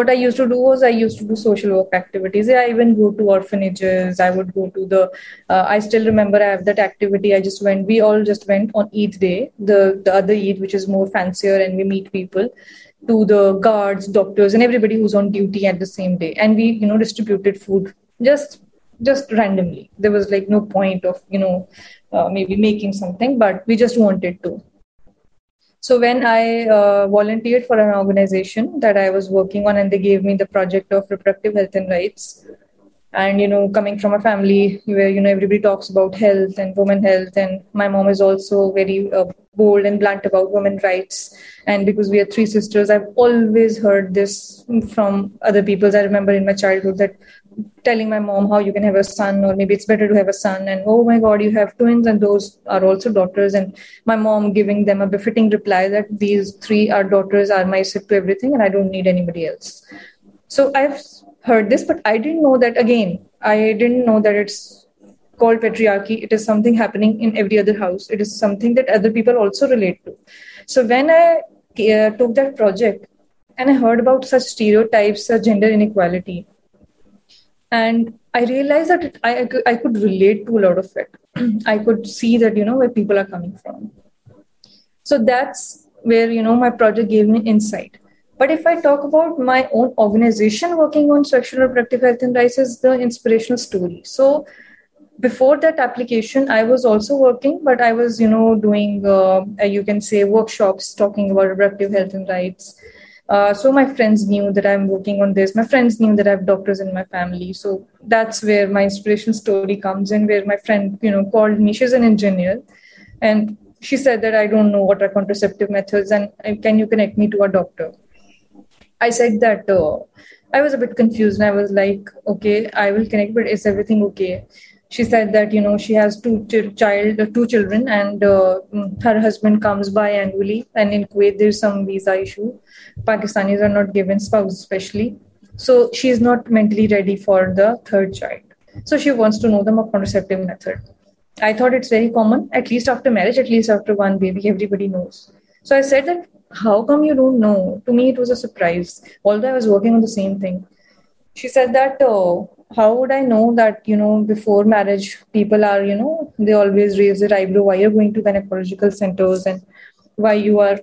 what I used to do was I used to do social work activities. I even go to orphanages. I would go to the. Uh, I still remember I have that activity. I just went. We all just went on Eid day, the the other Eid, which is more fancier, and we meet people to the guards, doctors, and everybody who's on duty at the same day, and we you know distributed food just just randomly. There was like no point of you know uh, maybe making something, but we just wanted to. So when I uh, volunteered for an organization that I was working on, and they gave me the project of reproductive health and rights, and you know, coming from a family where you know everybody talks about health and women health, and my mom is also very uh, bold and blunt about women rights. And because we are three sisters, I've always heard this from other people. I remember in my childhood that telling my mom how you can have a son or maybe it's better to have a son and oh my god you have twins and those are also daughters. And my mom giving them a befitting reply that these three are daughters are my sip to everything and i don't need anybody else. So i've heard this but i didn't know that again. I didn't know that it's called patriarchy. It is something happening in every other house. It is something that other people also relate to. So when i uh, took that project and i heard about such stereotypes such gender inequality and i realized that it, I, I could relate to a lot of it. I could see that you know where people are coming from. So that's where you know my project gave me insight. But if i talk about my own organization working on sexual reproductive health and rights is the inspirational story. So before that application i was also working but i was you know doing uh, you can say workshops talking about reproductive health and rights uh, so my friends knew that I'm working on this. My friends knew that I have doctors in my family. So that's where my inspiration story comes in, where my friend, you know, called me. She's an engineer, and she said that I don't know what are contraceptive methods, and can you connect me to a doctor? I said that uh, I was a bit confused, and I was like, okay, I will connect, but is everything okay? She said that you know she has two ch- child uh, two children and uh, mm, her husband comes by annually and in kuwait there's some visa issue. Pakistanis are not given spouse especially so she is not mentally ready for the third child. So she wants to know the contraceptive method. I thought it's very common at least after marriage at least after one baby everybody knows. So i said that how come you don't know? To me it was a surprise although i was working on the same thing. She said that oh, how would I know that, you know, before marriage, people are, you know, they always raise their eyebrow why you're going to gynecological centers and why you are,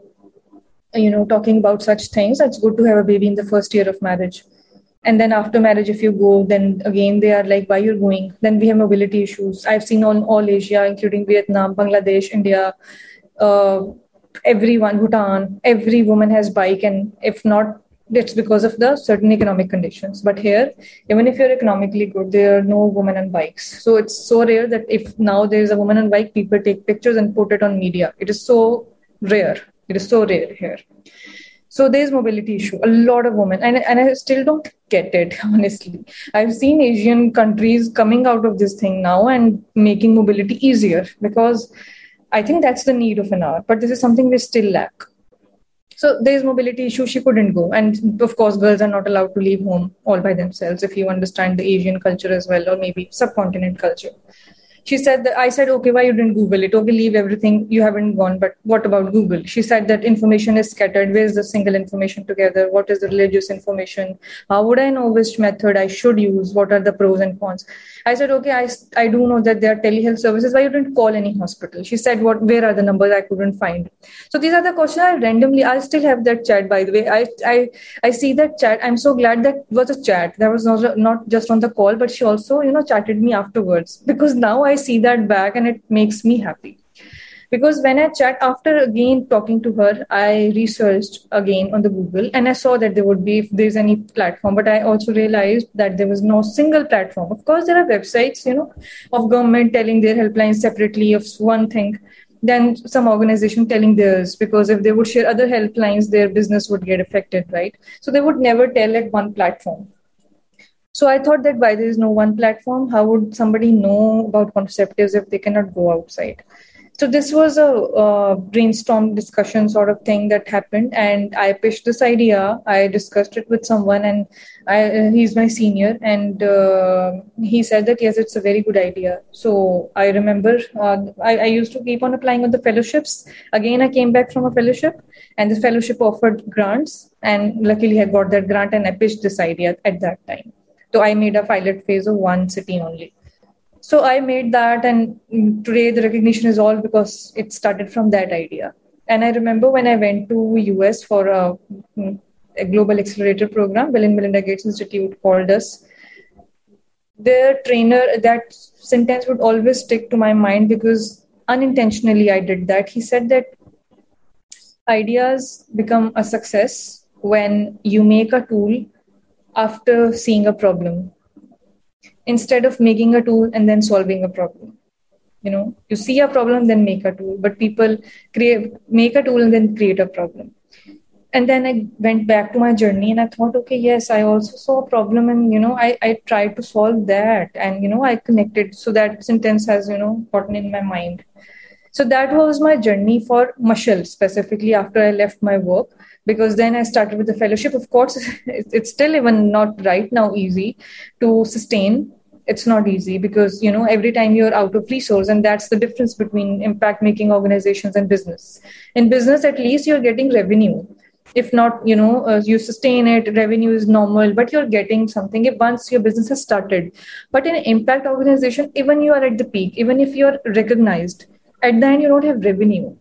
you know, talking about such things. It's good to have a baby in the first year of marriage. And then after marriage, if you go, then again, they are like, why you're going? Then we have mobility issues. I've seen on all Asia, including Vietnam, Bangladesh, India, uh, everyone, Bhutan, every woman has bike. And if not it's because of the certain economic conditions. But here, even if you're economically good, there are no women on bikes. So it's so rare that if now there's a woman on bike, people take pictures and put it on media. It is so rare. It is so rare here. So there's mobility issue. A lot of women, and and I still don't get it honestly. I've seen Asian countries coming out of this thing now and making mobility easier because I think that's the need of an hour. But this is something we still lack so there's mobility issue she couldn't go. And of course girls are not allowed to leave home all by themselves if you understand the asian culture as well or maybe subcontinent culture. She said that i said okay why you didn't google it? Okay leave everything. You haven't gone but what about google? She said that information is scattered. Where's the single information together? What is the religious information? How would i know which method i should use? What are the pros and cons i said okay i, I do know that there are telehealth services. Why you didn't call any hospital? She said what where are the numbers? I couldn't find. So these are the questions. I randomly i still have that chat by the way. I i i see that chat. I'm so glad that was a chat. That was not, not just on the call but she also you know chatted me afterwards. Because now i see that back and it makes me happy because when i chat after again talking to her i researched again on the google and i saw that there would be if there's any platform but i also realized that there was no single platform. Of course there are websites you know of government telling their helplines separately of one thing then some organization telling theirs because if they would share other helplines their business would get affected right? So they would never tell at one platform. So I thought that why there is no one platform, how would somebody know about contraceptives if they cannot go outside? So this was a uh, brainstorm discussion sort of thing that happened and i pitched this idea. I discussed it with someone and I, uh, he's my senior and uh, he said that yes it's a very good idea. So i remember uh, I, I, used to keep on applying on the fellowships. Again i came back from a fellowship and the fellowship offered grants and luckily i got that grant and i pitched this idea at that time. So i made a pilot phase of one city only so i made that and today the recognition is all because it started from that idea. And i remember when i went to us for a, mm, a global accelerator program bill and melinda gates institute called us. Their trainer that sentence would always stick to my mind because unintentionally i did that. He said that ideas become a success when you make a tool after seeing a problem instead of making a tool and then solving a problem. You know you see a problem then make a tool. But people create make a tool and then create a problem. And then i went back to my journey and i thought okay yes i also saw a problem and you know i, I tried to solve that. And you know i connected. So that sentence has you know gotten in my mind. So that was my journey for Mashal specifically after I left my work. Because then I started with the fellowship. Of course, it's still even not right now easy to sustain it's not easy because you know every time you're out of resource and that's the difference between impact making organizations and business. In business at least you're getting revenue. If not you know uh, you sustain it revenue is normal but you're getting something if once your business has started. But in impact organization even you are at the peak even if you're recognized at the end you don't have revenue.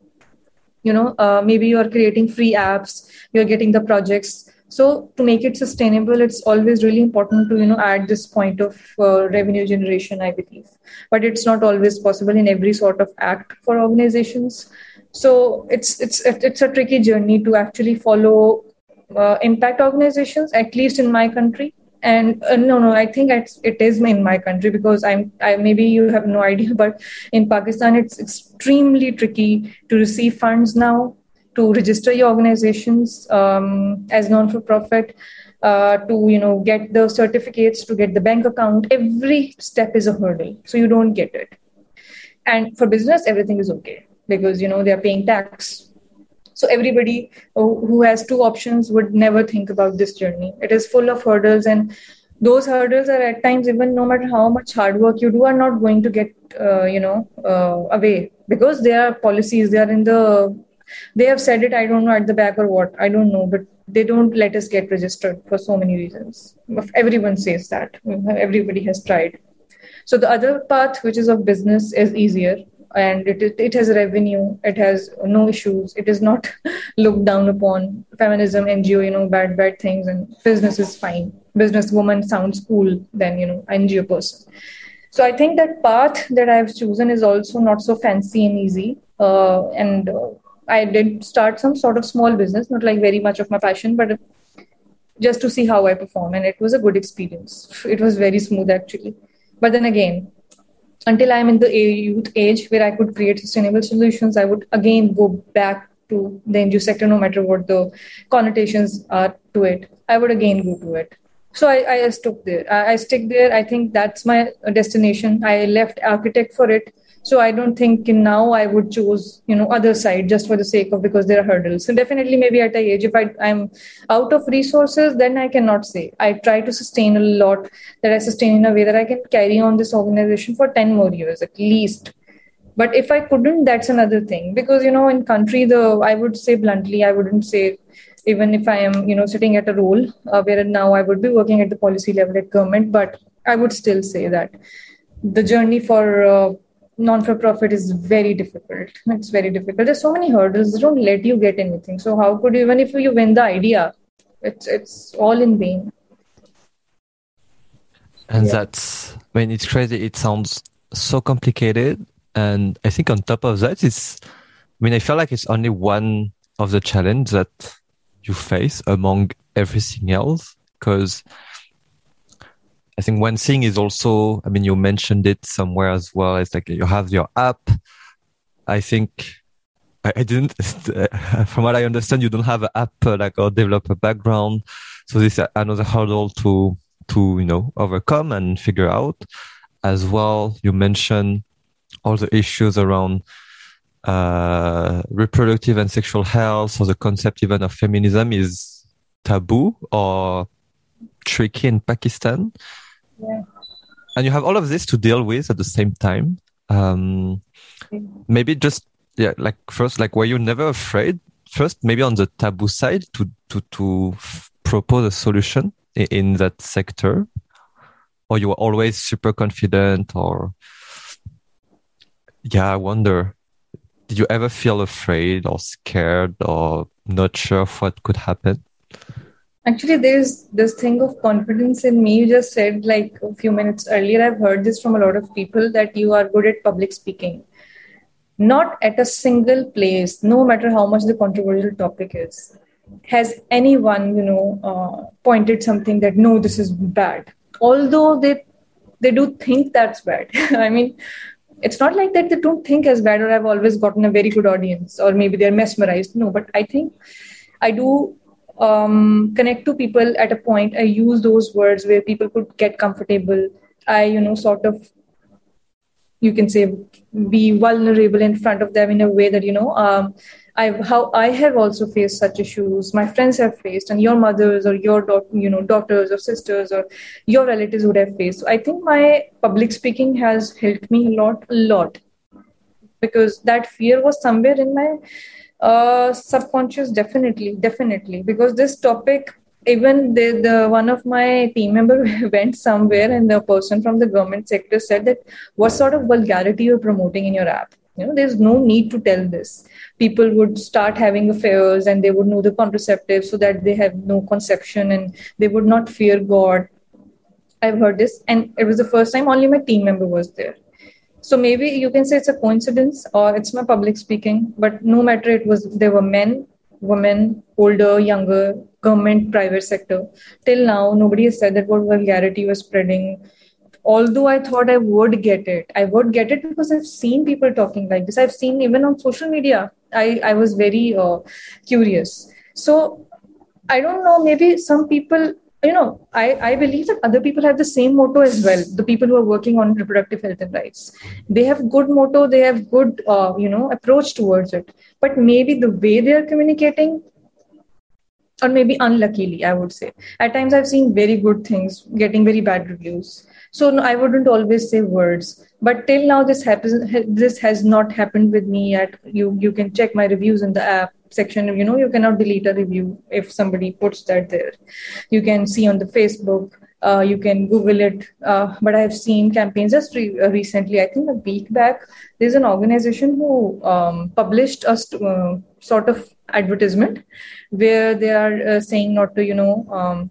You know uh, maybe you're creating free apps you're getting the projects so to make it sustainable it's always really important to you know add this point of uh, revenue generation i believe. But it's not always possible in every sort of act for organizations. So it's it's it's a tricky journey to actually follow uh, impact organizations at least in my country. And uh, no no i think it's, it is in my country because i'm I, maybe you have no idea but in pakistan it's extremely tricky to receive funds now to register your organizations um, as non-for-profit, uh, to you know get the certificates, to get the bank account. Every step is a hurdle, so you don't get it. And for business, everything is okay because you know they are paying tax. So everybody who has two options would never think about this journey. It is full of hurdles and those hurdles are at times even no matter how much hard work you do are not going to get uh, you know uh, away because there are policies they are in the they have said it i don't know at the back or what i don't know but they don't let us get registered for so many reasons. Everyone says that everybody has tried. So the other path which is of business is easier and it, it, has revenue it has no issues it is not looked down upon. Feminism ngo you know bad bad things and business is fine. Businesswoman sounds cool than you know ngo person. So i think that path that i've chosen is also not so fancy and easy uh, and uh, I did start some sort of small business, not like very much of my passion, but just to see how I perform. And it was a good experience. It was very smooth actually. But then again, until I'm in the youth age where I could create sustainable solutions, I would again go back to the NGO sector, no matter what the connotations are to it. I would again go to it. So I, I stuck there. I, I stick there. I think that's my destination. I left architect for it so i don't think now i would choose you know other side just for the sake of because there are hurdles. So definitely maybe at a age if I, i'm out of resources then i cannot say. I try to sustain a lot that i sustain in a way that i can carry on this organization for 10 more years at least. But if i couldn't that's another thing. Because you know in country the i would say bluntly i wouldn't say even if i am you know sitting at a role uh, where now i would be working at the policy level at government but i would still say that the journey for uh, non for profit is very difficult. It's very difficult. There's so many hurdles. They don't let you get anything. So how could you, even if you win the idea, it's it's all in vain. And yeah. that's when it's crazy. It sounds so complicated, and I think on top of that, it's. I mean, I feel like it's only one of the challenge that you face among everything else, because I think one thing is also, I mean, you mentioned it somewhere as well. It's like you have your app. I think I, I didn't, from what I understand, you don't have an app uh, like or developer background. So this is another hurdle to, to, you know, overcome and figure out as well. You mentioned all the issues around uh, reproductive and sexual health or the concept even of feminism is taboo or tricky in Pakistan. Yeah. And you have all of this to deal with at the same time. Um, maybe just yeah, like first, like were you never afraid? First, maybe on the taboo side, to to to f- propose a solution in, in that sector, or you were always super confident, or yeah, I wonder. Did you ever feel afraid or scared or not sure of what could happen? Actually, there's this thing of confidence in me. You just said like a few minutes earlier, I've heard this from a lot of people that you are good at public speaking. Not at a single place, no matter how much the controversial topic is, has anyone, you know, uh, pointed something that no, this is bad. Although they they do think that's bad. I mean, it's not like that they don't think as bad or I've always gotten a very good audience or maybe they're mesmerized. No, but I think I do um, connect to people at a point. I use those words where people could get comfortable. I, you know, sort of, you can say, be vulnerable in front of them in a way that, you know, um, I how I have also faced such issues. My friends have faced, and your mothers or your da- you know daughters or sisters or your relatives would have faced. So I think my public speaking has helped me a lot, a lot, because that fear was somewhere in my uh, subconscious definitely definitely. Because this topic even the, the one of my team member went somewhere and the person from the government sector said that what sort of vulgarity you're promoting in your app? You know there's no need to tell this. People would start having affairs and they would know the contraceptives so that they have no conception and they would not fear god. I've heard this and it was the first time only my team member was there so maybe you can say it's a coincidence or it's my public speaking but no matter it was there were men women older younger government private sector. Till now nobody has said that what vulgarity was spreading. Although i thought i would get it i would get it because i've seen people talking like this. I've seen even on social media i i was very uh, curious. So i don't know maybe some people you know, I, I believe that other people have the same motto as well. The people who are working on reproductive health and rights, they have good motto, they have good, uh, you know, approach towards it. But maybe the way they are communicating, or maybe unluckily, I would say, at times I've seen very good things getting very bad reviews. So no, I wouldn't always say words. But till now, this happens. This has not happened with me yet. You you can check my reviews in the app section you know you cannot delete a review if somebody puts that there you can see on the facebook uh, you can google it uh, but i have seen campaigns just re- uh, recently i think a week back there's an organization who um, published a st- uh, sort of advertisement where they are uh, saying not to you know um,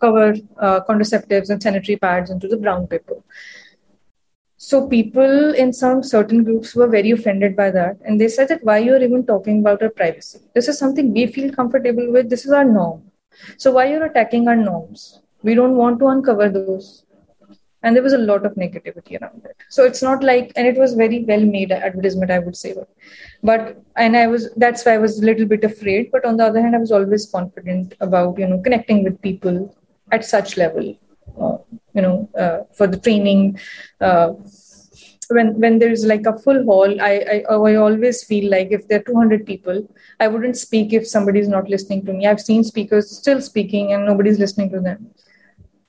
cover uh, contraceptives and sanitary pads into the brown paper so people in some certain groups were very offended by that, and they said that why you're even talking about our privacy? This is something we feel comfortable with. This is our norm. So why you're attacking our norms? We don't want to uncover those. And there was a lot of negativity around it. So it's not like, and it was very well made advertisement, I would say. But and I was that's why I was a little bit afraid. But on the other hand, I was always confident about you know connecting with people at such level uh, you know uh, for the training uh, when when there's like a full hall I, I i always feel like if there are 200 people i wouldn't speak if somebody's not listening to me. I've seen speakers still speaking and nobody's listening to them.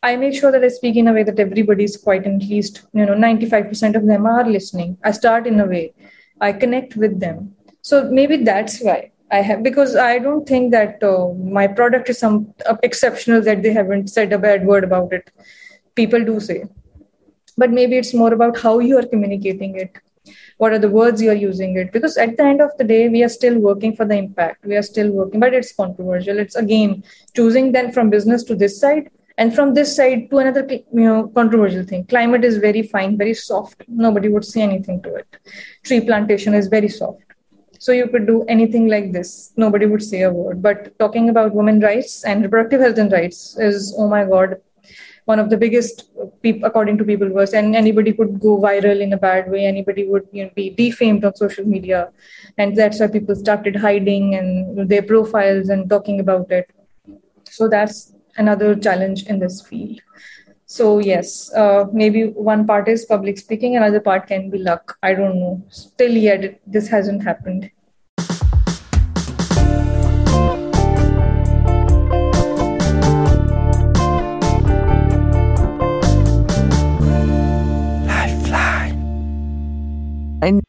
I make sure that i speak in a way that everybody's quite at least you know 95% of them are listening. I start in a way. I connect with them. So maybe that's why I have because I don't think that uh, my product is some uh, exceptional that they haven't said a bad word about it. People do say, but maybe it's more about how you are communicating it. What are the words you are using it? Because at the end of the day, we are still working for the impact. We are still working, but it's controversial. It's again choosing then from business to this side and from this side to another you know controversial thing climate is very fine very soft nobody would say anything to it tree plantation is very soft so you could do anything like this. Nobody would say a word. But talking about women rights and reproductive health and rights is, oh my God, one of the biggest, according to people, was and anybody could go viral in a bad way. Anybody would you know, be defamed on social media, and that's why people started hiding and their profiles and talking about it. So that's another challenge in this field. So yes uh, maybe one part is public speaking another part can be luck. I don't know. Still yet this hasn't happened. And